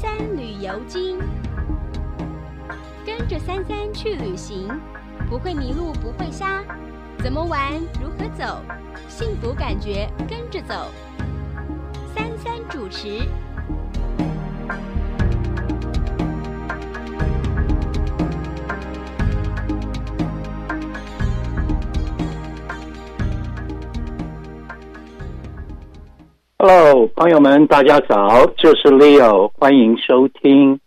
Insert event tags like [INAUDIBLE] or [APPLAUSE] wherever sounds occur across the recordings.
三旅游经，跟着三三去旅行，不会迷路，不会瞎，怎么玩，如何走，幸福感觉跟着走。三三主持。Hello，朋友们，大家早，就是 Leo，欢迎收听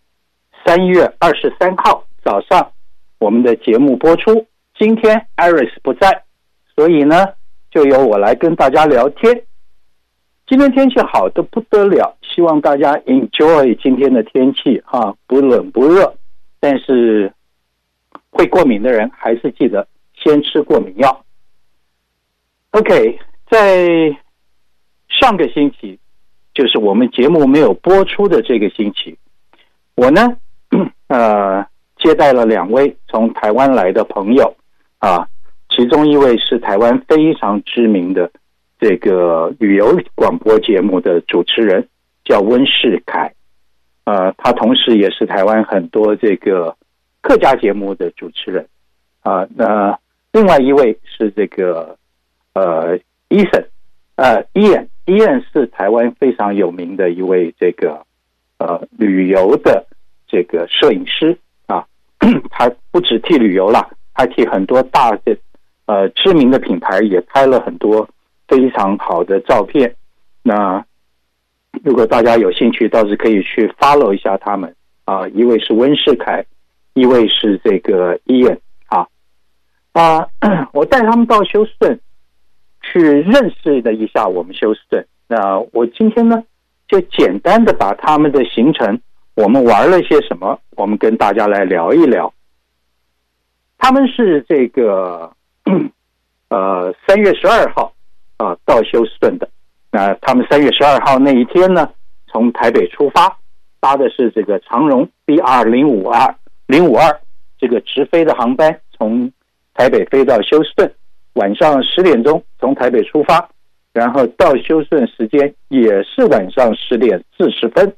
三月二十三号早上我们的节目播出。今天 Iris 不在，所以呢，就由我来跟大家聊天。今天天气好的不得了，希望大家 enjoy 今天的天气哈，不冷不热。但是会过敏的人还是记得先吃过敏药。OK，在。上个星期，就是我们节目没有播出的这个星期，我呢，[CLEARS THROAT] 呃，接待了两位从台湾来的朋友，啊，其中一位是台湾非常知名的这个旅游广播节目的主持人，叫温世凯，呃，他同时也是台湾很多这个客家节目的主持人，啊，那另外一位是这个呃，Ethan，呃，Ian。伊恩是台湾非常有名的一位这个呃旅游的这个摄影师啊，他不止替旅游了，还替很多大的呃知名的品牌也拍了很多非常好的照片。那如果大家有兴趣，倒是可以去 follow 一下他们啊，一位是温世凯，一位是这个伊恩啊啊，[COUGHS] 我带他们到休斯顿。去认识了一下我们休斯顿。那我今天呢，就简单的把他们的行程，我们玩了些什么，我们跟大家来聊一聊。他们是这个呃三月十二号啊到休斯顿的。那他们三月十二号那一天呢，从台北出发，搭的是这个长荣 BR 零五二零五二这个直飞的航班，从台北飞到休斯顿。晚上十点钟从台北出发，然后到休斯顿时间也是晚上十点四十分，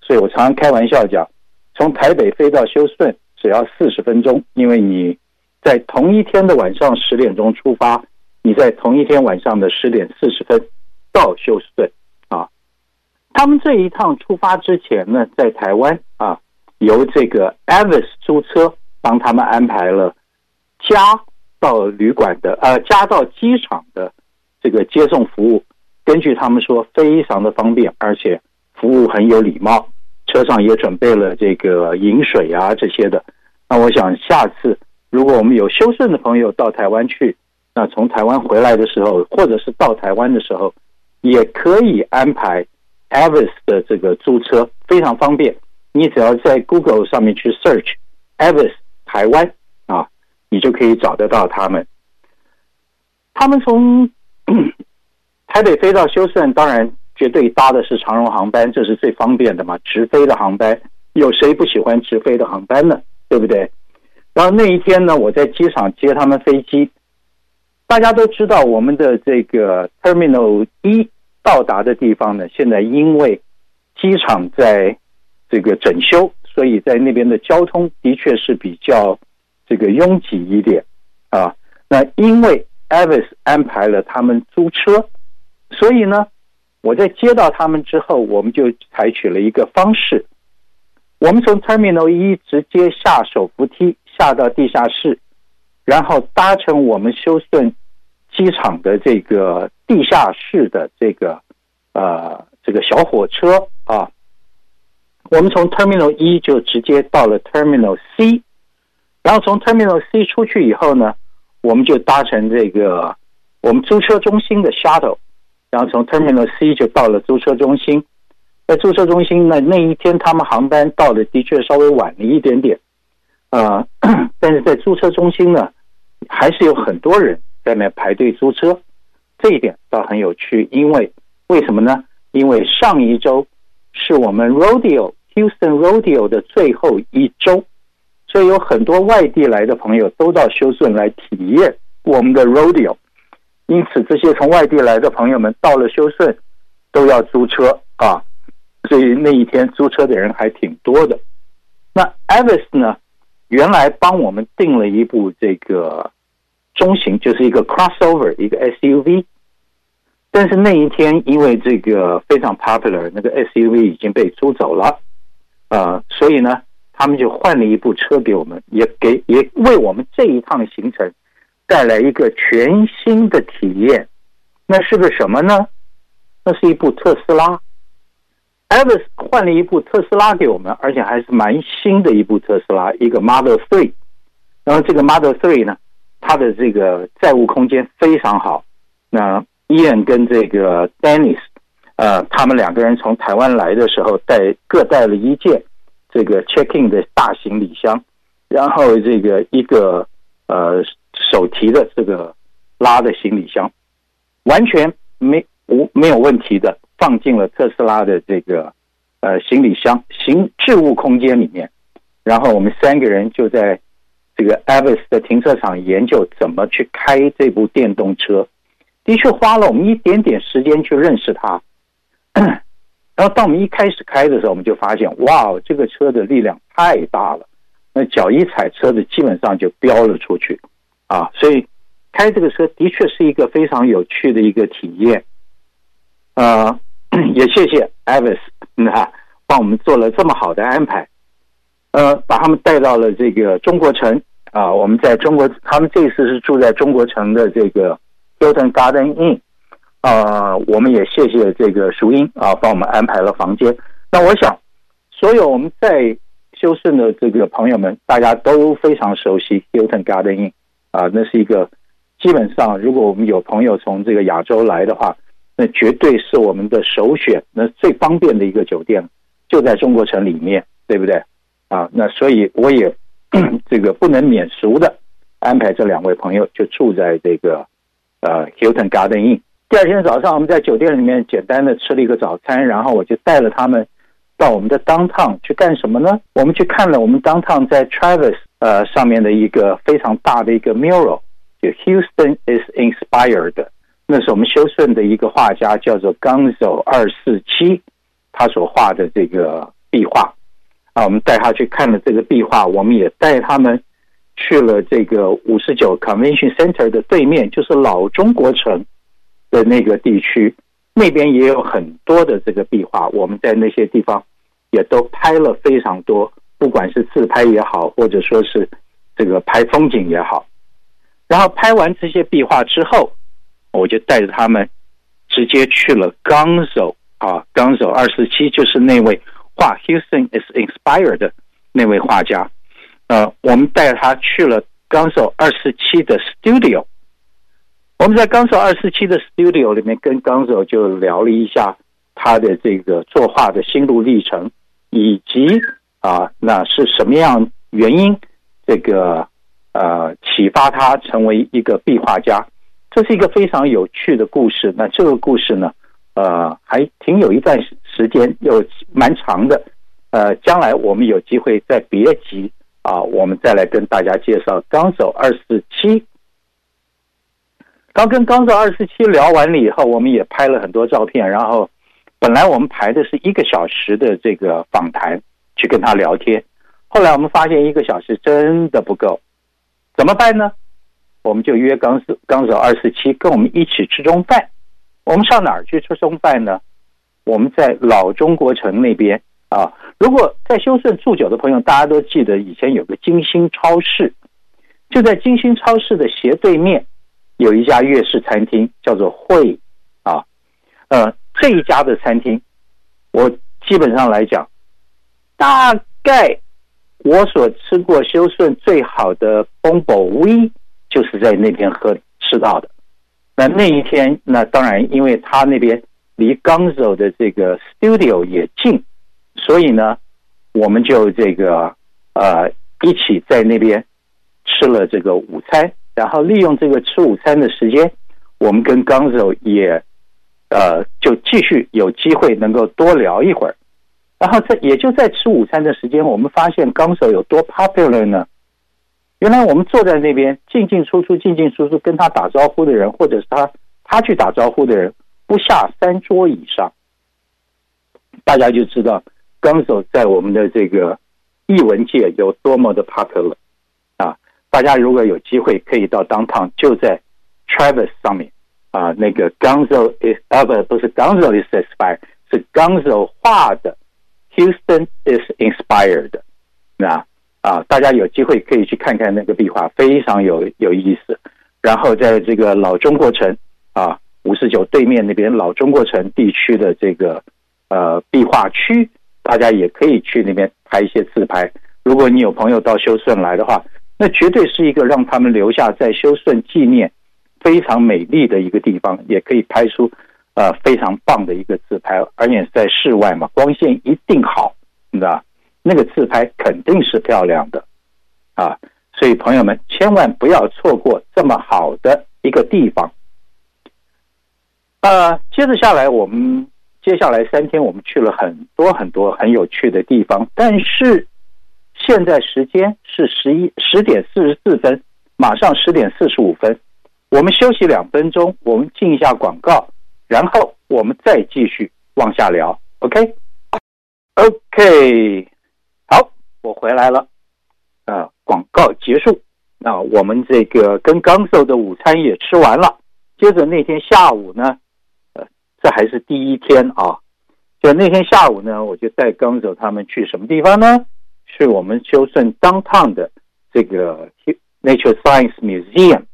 所以我常常开玩笑讲，从台北飞到休斯顿只要四十分钟，因为你在同一天的晚上十点钟出发，你在同一天晚上的十点四十分到休斯顿啊。他们这一趟出发之前呢，在台湾啊，由这个 Avis 租车帮他们安排了家。到旅馆的呃，加到机场的这个接送服务，根据他们说，非常的方便，而且服务很有礼貌。车上也准备了这个饮水啊这些的。那我想下次如果我们有休斯顿的朋友到台湾去，那从台湾回来的时候，或者是到台湾的时候，也可以安排 Avis 的这个租车，非常方便。你只要在 Google 上面去 search Avis 台湾。你就可以找得到他们。他们从 [CLEARS THROAT] 台北飞到休斯顿，当然绝对搭的是长荣航班，这是最方便的嘛，直飞的航班。有谁不喜欢直飞的航班呢？对不对？然后那一天呢，我在机场接他们飞机。大家都知道，我们的这个 Terminal 一到达的地方呢，现在因为机场在这个整修，所以在那边的交通的确是比较。这个拥挤一点啊，那因为 Avis 安排了他们租车，所以呢，我在接到他们之后，我们就采取了一个方式，我们从 Terminal 一直接下手扶梯下到地下室，然后搭乘我们休斯顿机场的这个地下室的这个呃这个小火车啊，我们从 Terminal 一就直接到了 Terminal C。然后从 Terminal C 出去以后呢，我们就搭乘这个我们租车中心的 Shuttle，然后从 Terminal C 就到了租车中心。在租车中心呢，那一天他们航班到的的确稍微晚了一点点，呃，[CLEARS THROAT] 但是在租车中心呢，还是有很多人在那排队租车，这一点倒很有趣。因为为什么呢？因为上一周是我们 Rodeo Houston Rodeo 的最后一周。所以有很多外地来的朋友都到休斯顿来体验我们的 Rodeo，因此这些从外地来的朋友们到了休斯顿都要租车啊，所以那一天租车的人还挺多的。那 Avis 呢，原来帮我们订了一部这个中型，就是一个 crossover，一个 SUV。但是那一天因为这个非常 popular，那个 SUV 已经被租走了，呃，所以呢，他们就换了一部车给我们，也给也为我们这一趟行程带来一个全新的体验。那是个什么呢？那是一部特斯拉。Avis 换了一部特斯拉给我们，而且还是蛮新的一部特斯拉，一个 Model Three。然后这个 Model Three 呢，它的这个载物空间非常好。那 Ian 跟这个 Dennis，呃，他们两个人从台湾来的时候带各带了一件这个 check-in 的大行李箱，然后这个一个呃手提的这个拉的行李箱，完全没无没有问题的。放进了特斯拉的这个呃行李箱行置物空间里面，然后我们三个人就在这个 Avis 的停车场研究怎么去开这部电动车，的确花了我们一点点时间去认识它。然后当我们一开始开的时候，我们就发现，哇，这个车的力量太大了，那脚一踩车子基本上就飙了出去啊！所以开这个车的确是一个非常有趣的一个体验，呃。[LAUGHS] 也谢谢 Avis 那帮我们做了这么好的安排，呃，把他们带到了这个中国城啊。我们在中国，他们这次是住在中国城的这个 Hilton Garden Inn 啊。我们也谢谢这个淑英啊，帮我们安排了房间。那我想，所有我们在休顺的这个朋友们，大家都非常熟悉 Hilton Garden Inn 啊。那是一个基本上，如果我们有朋友从这个亚洲来的话。那绝对是我们的首选，那最方便的一个酒店，就在中国城里面，对不对？啊，那所以我也 [CLEARS THROAT] 这个不能免俗的安排这两位朋友就住在这个呃 Hilton Garden Inn。第二天早上，我们在酒店里面简单的吃了一个早餐，然后我就带了他们到我们的 Downtown 去干什么呢？我们去看了我们 Downtown 在 Travis 呃上面的一个非常大的一个 mural，就 Houston is inspired。那是我们休顺的一个画家，叫做冈守二四七，他所画的这个壁画啊，我们带他去看了这个壁画，我们也带他们去了这个五十九 Convention Center 的对面，就是老中国城的那个地区，那边也有很多的这个壁画，我们在那些地方也都拍了非常多，不管是自拍也好，或者说是这个拍风景也好，然后拍完这些壁画之后。我就带着他们直接去了冈守啊，冈守二十七就是那位画 Houston is inspired 的那位画家。呃，我们带他去了冈守二十七的 studio。我们在冈守二四七的 studio 里面跟冈守就聊了一下他的这个作画的心路历程，以及啊，那是什么样原因这个呃启发他成为一个壁画家。这是一个非常有趣的故事。那这个故事呢，呃，还挺有一段时间，又蛮长的。呃，将来我们有机会在别集啊，我们再来跟大家介绍冈守二四七。刚跟刚子二四七聊完了以后，我们也拍了很多照片。然后，本来我们排的是一个小时的这个访谈，去跟他聊天。后来我们发现一个小时真的不够，怎么办呢？我们就约刚子刚子二四七跟我们一起吃中饭。我们上哪儿去吃中饭呢？我们在老中国城那边啊。如果在休顺住久的朋友，大家都记得以前有个金星超市，就在金星超市的斜对面有一家粤式餐厅，叫做汇啊。呃，这一家的餐厅，我基本上来讲，大概我所吃过修顺最好的 Bumble We。就是在那边喝吃到的，那那一天，那当然，因为他那边离刚走的这个 studio 也近，所以呢，我们就这个呃一起在那边吃了这个午餐，然后利用这个吃午餐的时间，我们跟冈手也呃就继续有机会能够多聊一会儿，然后在也就在吃午餐的时间，我们发现冈手有多 popular 呢？原来我们坐在那边进进出出、进进出出，跟他打招呼的人，或者是他他去打招呼的人，不下三桌以上。大家就知道 Gonzo 在我们的这个译文界有多么的 popular 啊！大家如果有机会可以到 Downtown，就在 Travis 上面啊，那个 Gonzo is 啊不不是 Gonzo is inspired，是 Gonzo 画的 Houston is inspired，那啊，大家有机会可以去看看那个壁画，非常有有意思。然后在这个老中国城啊，五十九对面那边老中国城地区的这个呃壁画区，大家也可以去那边拍一些自拍。如果你有朋友到休顺来的话，那绝对是一个让他们留下在休顺纪念非常美丽的一个地方，也可以拍出呃非常棒的一个自拍，而且在室外嘛，光线一定好，你知道。那个自拍肯定是漂亮的，啊，所以朋友们千万不要错过这么好的一个地方。呃，接着下来，我们接下来三天我们去了很多很多很有趣的地方，但是现在时间是十一十点四十四分，马上十点四十五分，我们休息两分钟，我们进一下广告，然后我们再继续往下聊，OK？OK。Okay? Okay. 我回来了，呃，广告结束，那我们这个跟 Gonzo 的午餐也吃完了。接着那天下午呢，呃，这还是第一天啊。就那天下午呢，我就带 Gonzo 他们去什么地方呢？是我们休顺 Downtown 的这个 Nature Science Museum。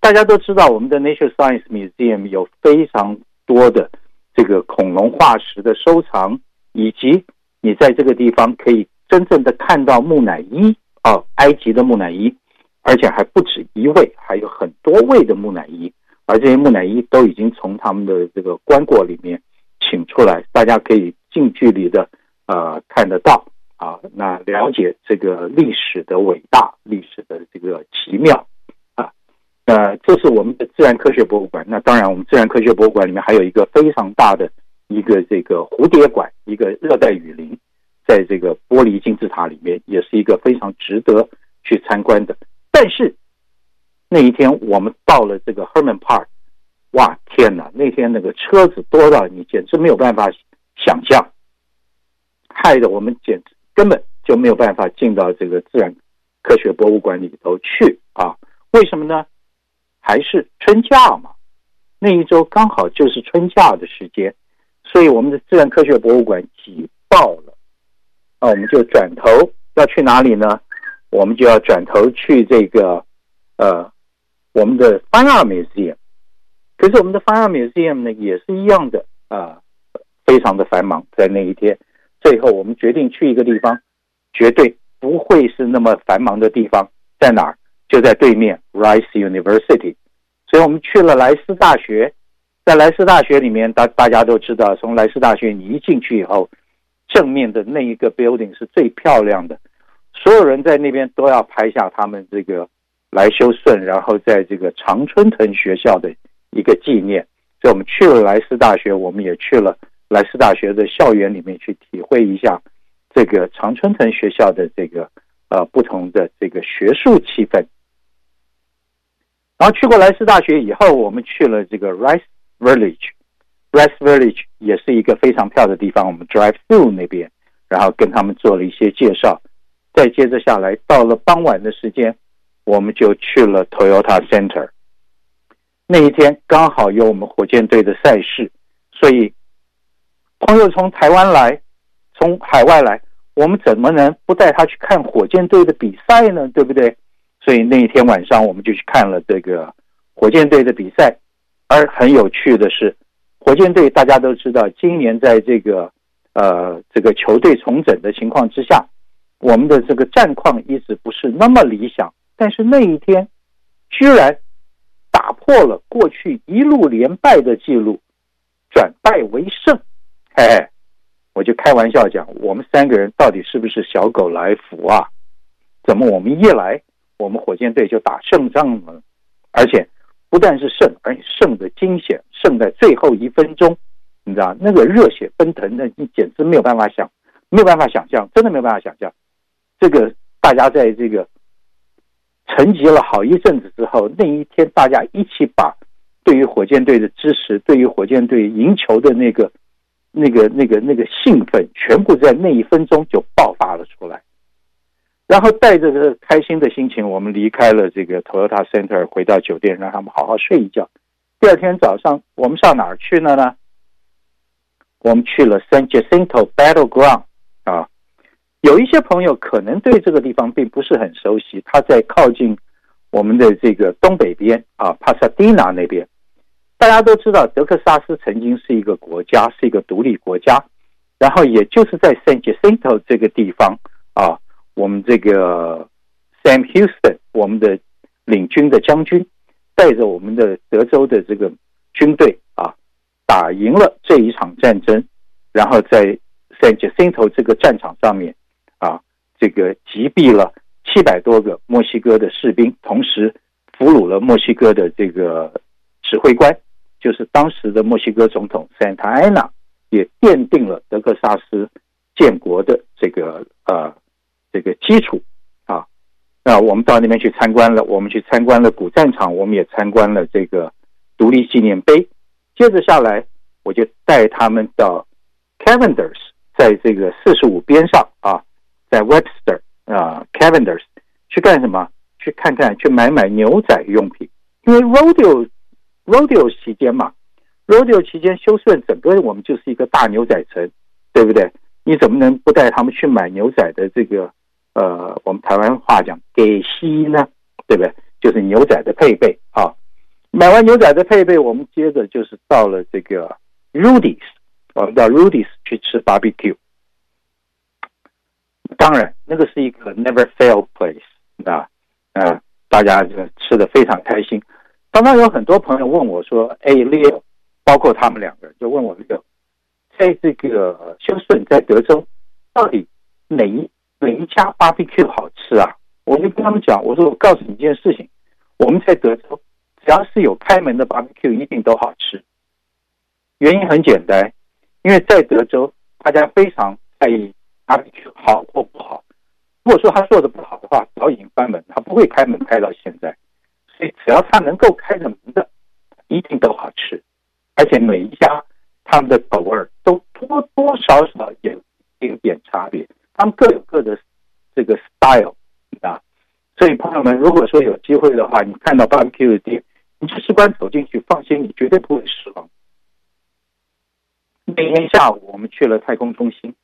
大家都知道，我们的 Nature Science Museum 有非常多的这个恐龙化石的收藏，以及你在这个地方可以。真正的看到木乃伊啊，埃及的木乃伊，而且还不止一位，还有很多位的木乃伊，而这些木乃伊都已经从他们的这个棺椁里面请出来，大家可以近距离的呃看得到啊，那了解这个历史的伟大，历史的这个奇妙啊，那这是我们的自然科学博物馆。那当然，我们自然科学博物馆里面还有一个非常大的一个这个蝴蝶馆，一个热带雨林。在这个玻璃金字塔里面，也是一个非常值得去参观的。但是那一天我们到了这个 Herman Park，哇，天哪！那天那个车子多到你简直没有办法想象，害得我们简直根本就没有办法进到这个自然科学博物馆里头去啊！为什么呢？还是春假嘛，那一周刚好就是春假的时间，所以我们的自然科学博物馆挤爆了。那我们就转头要去哪里呢？我们就要转头去这个呃，我们的 Fine Art Museum。可是我们的 Fine Art Museum 呢，也是一样的啊，非常的繁忙。在那一天，最后我们决定去一个地方，绝对不会是那么繁忙的地方，在哪儿？就在对面 Rice University。所以我们去了莱斯大学，在莱斯大学里面，大大家都知道，从莱斯大学你一进去以后。正面的那一个 building 是最漂亮的，所有人在那边都要拍下他们这个来修顺，然后在这个常春藤学校的一个纪念。所以我们去了莱斯大学，我们也去了莱斯大学的校园里面去体会一下这个常春藤学校的这个呃不同的这个学术气氛。然后去过莱斯大学以后，我们去了这个 Rice Village。Rice Village 也是一个非常漂亮的地方，我们 drive through 那边，然后跟他们做了一些介绍。再接着下来，到了傍晚的时间，我们就去了 Toyota Center。那一天刚好有我们火箭队的赛事，所以朋友从台湾来，从海外来，我们怎么能不带他去看火箭队的比赛呢？对不对？所以那一天晚上，我们就去看了这个火箭队的比赛。而很有趣的是，火箭队大家都知道，今年在这个呃这个球队重整的情况之下，我们的这个战况一直不是那么理想。但是那一天，居然打破了过去一路连败的记录，转败为胜。嘿嘿，我就开玩笑讲，我们三个人到底是不是小狗来福啊？怎么我们一来，我们火箭队就打胜仗了？而且。不但是胜，而且胜的惊险，胜在最后一分钟，你知道那个热血奔腾，那你简直没有办法想，没有办法想象，真的没有办法想象。这个大家在这个沉寂了好一阵子之后，那一天大家一起把对于火箭队的支持，对于火箭队赢球的那个那个、那个、那个兴奋，全部在那一分钟就爆发了出来。然后带着这个开心的心情，我们离开了这个 Toyota Center，回到酒店，让他们好好睡一觉。第二天早上，我们上哪儿去了呢？我们去了 San Jacinto Battleground 啊。有一些朋友可能对这个地方并不是很熟悉，它在靠近我们的这个东北边啊，帕萨迪纳那边。大家都知道，德克萨斯曾经是一个国家，是一个独立国家。然后，也就是在 San Jacinto 这个地方啊。我们这个 Sam Houston，我们的领军的将军，带着我们的德州的这个军队啊，打赢了这一场战争，然后在 San Jacinto 这个战场上面啊，这个击毙了七百多个墨西哥的士兵，同时俘虏了墨西哥的这个指挥官，就是当时的墨西哥总统 Santa Ana 也奠定了德克萨斯建国的这个呃。这个基础啊，那我们到那边去参观了，我们去参观了古战场，我们也参观了这个独立纪念碑。接着下来，我就带他们到 Cavender's，在这个四十五边上啊，在 Webster 啊 Cavender's 去干什么？去看看，去买买牛仔用品。因为 Rodeo Rodeo 期间嘛，Rodeo 期间休斯顿整个我们就是一个大牛仔城，对不对？你怎么能不带他们去买牛仔的这个？呃，我们台湾话讲给息呢，对不对？就是牛仔的配备啊。买完牛仔的配备，我们接着就是到了这个 Rudy's，我们到 Rudy's 去吃 barbecue。当然，那个是一个 never fail place 啊，呃，大家就吃的非常开心。刚刚有很多朋友问我说：“哎，Leo，包括他们两个人，就问我 Leo，在这个休斯顿，在德州，到底哪一？”哪一家 barbecue 好吃啊？我就跟他们讲，我说我告诉你一件事情，我们在德州，只要是有开门的 barbecue，一定都好吃。原因很简单，因为在德州，大家非常在意 barbecue 好或不好。如果说他做的不好的话，早已经关门，他不会开门开到现在。只要他能够开着门的，一定都好吃。而且每一家他们的口味都多多少少有一点差别。他们各有各的这个 style 啊，所以朋友们，如果说有机会的话，你看到 barbecue 的店，你就只管走进去，放心，你绝对不会失望。那天下午我们去了太空中心，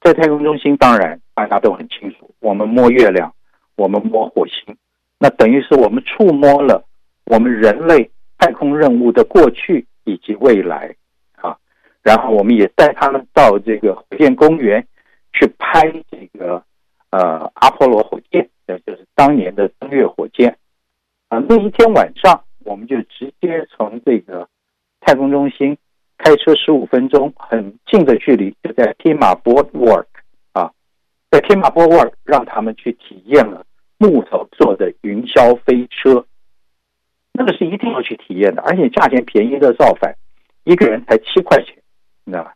在太空中心，当然大家都很清楚，我们摸月亮，我们摸火星，那等于是我们触摸了我们人类太空任务的过去以及未来啊。然后我们也带他们到这个火箭公园。去拍这个呃阿波罗火箭，呃就是当年的登月火箭啊。那一天晚上，我们就直接从这个太空中心开车十五分钟，很近的距离，就在 Kemah Boardwalk 啊，在 Kemah Boardwalk 让他们去体验了木头做的云霄飞车，那个是一定要去体验的，而且价钱便宜的造反，一个人才七块钱，你知道吧？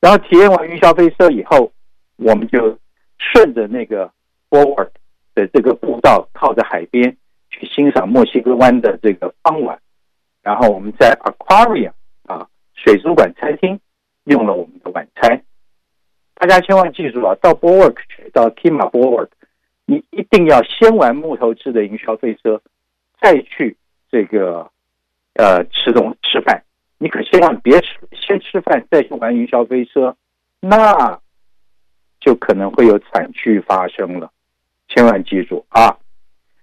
然后体验完云霄飞车以后。我们就顺着那个 Boardwalk 的这个步道，靠着海边去欣赏墨西哥湾的这个傍晚。然后我们在 Aquarium 啊水族馆餐厅用了我们的晚餐。大家千万记住啊，到 Boardwalk 去，到 Kemah Boardwalk，你一定要先玩木头制的云霄飞车，再去这个呃吃东吃饭。你可千万别吃，先吃饭再去玩云霄飞车，那。就可能会有惨剧发生了，千万记住啊！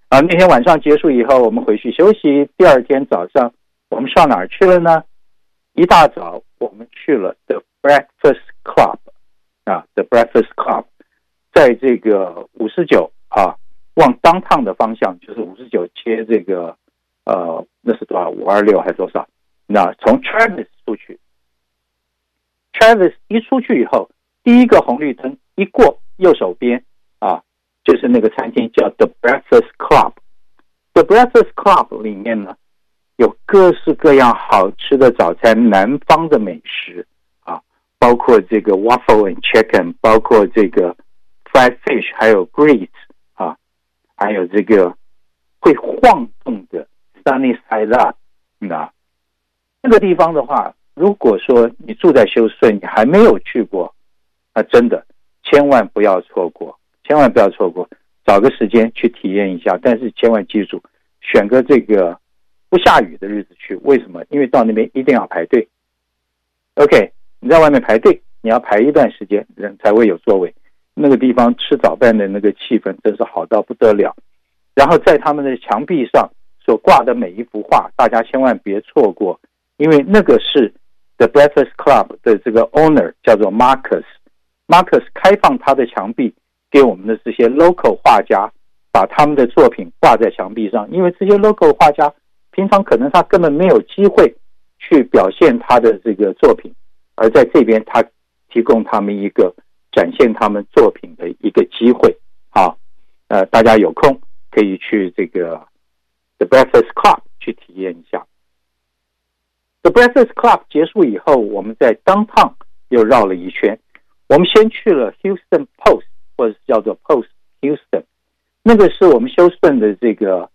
啊，那天晚上结束以后，我们回去休息。第二天早上，我们上哪儿去了呢？一大早，我们去了 The Breakfast Club 啊，The Breakfast Club，在这个五十九啊，往 Downtown 的方向，就是五十九街这个呃，那是多少？五二六还是多少？那从 Travis 出去，Travis 一出去以后，第一个红绿灯。一过右手边啊，就是那个餐厅叫 The Breakfast Club。The Breakfast Club 里面呢，有各式各样好吃的早餐，南方的美食啊，包括这个 waffle and chicken，包括这个 fried fish，还有 grits 啊，还有这个会晃动的 sunny side up。那那个地方的话，如果说你住在休斯顿，你还没有去过，那真的千万不要错过，千万不要错过，找个时间去体验一下。但是千万记住，选个这个不下雨的日子去。为什么？因为到那边一定要排队。OK，你在外面排队，你要排一段时间，人才会有座位。那个地方吃早饭的那个气氛真是好到不得了。然后在他们的墙壁上所挂的每一幅画，大家千万别错过，因为那个是。The Breakfast Club 的这个 owner 叫做 Marcus，Marcus 开放他的墙壁给我们的这些 local 画家，把他们的作品挂在墙壁上。因为这些 local 画家平常可能他根本没有机会去表现他的这个作品，而在这边他提供他们一个展现他们作品的一个机会。啊，呃，大家有空可以去这个 The Breakfast Club 去体验一下。The Breakfast Club 结束以后，我们在 Downtown 又绕了一圈。我们先去了 Houston Post，或者是叫做 Post Houston，那个是我们休斯顿的这个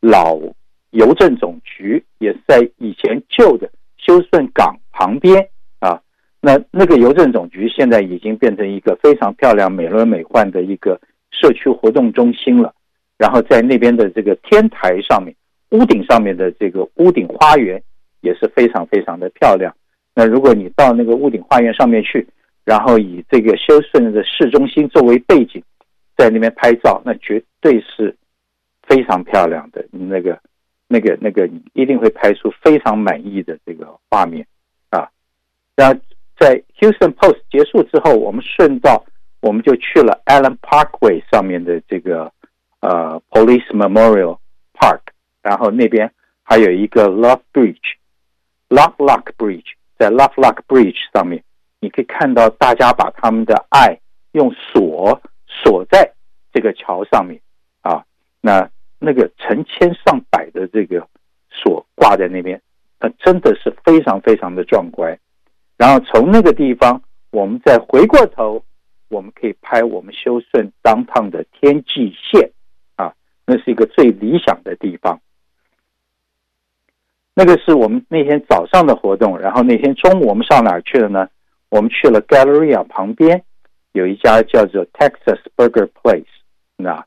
老邮政总局，也是在以前旧的休斯顿港旁边。那那个邮政总局现在已经变成一个非常漂亮、美轮美奂的一个社区活动中心了。然后在那边的这个天台上面、屋顶上面的这个屋顶花园。也是非常非常的漂亮。那如果你到那个屋顶花园上面去，然后以这个休斯顿的市中心作为背景，在那边拍照，那绝对是非常漂亮的。那个、那个、那个，你一定会拍出非常满意的这个画面啊。然在 Houston Post 结束之后，我们顺道我们就去了 Allen Parkway 上面的这个呃 Police Memorial Park，然后那边还有一个 Love Bridge。Lovelock Bridge，在 Lovelock Bridge 上面，你可以看到大家把他们的爱用锁锁在这个桥上面啊，那那个成千上百的这个锁挂在那边，那真的是非常非常的壮观。然后从那个地方，我们再回过头，我们可以拍我们休斯顿当趟的天际线啊，那是一个最理想的地方。那个是我们那天早上的活动，然后那天中午我们上哪去了呢？我们去了 Galleria 旁边有一家叫做 Texas Burger Place，那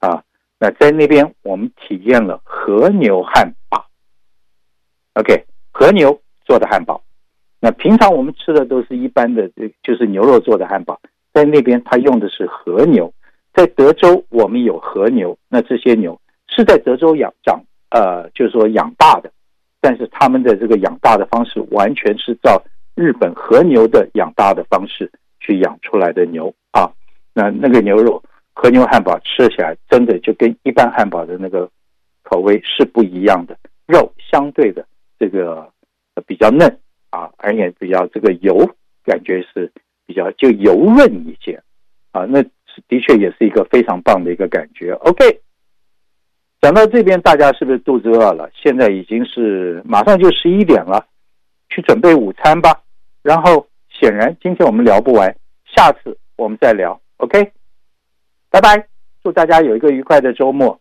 啊，那在那边我们体验了和牛汉堡。OK，和牛做的汉堡。那平常我们吃的都是一般的，就是牛肉做的汉堡，在那边他用的是和牛。在德州我们有和牛，那这些牛是在德州养长，呃，就是说养大的。但是他们的这个养大的方式完全是照日本和牛的养大的方式去养出来的牛啊，那那个牛肉和牛汉堡吃起来真的就跟一般汉堡的那个口味是不一样的，肉相对的这个比较嫩啊，而且比较这个油感觉是比较就油润一些啊，那的确也是一个非常棒的一个感觉。OK。讲到这边，大家是不是肚子饿了？现在已经是马上就十一点了，去准备午餐吧。然后，显然今天我们聊不完，下次我们再聊。OK，拜拜，祝大家有一个愉快的周末。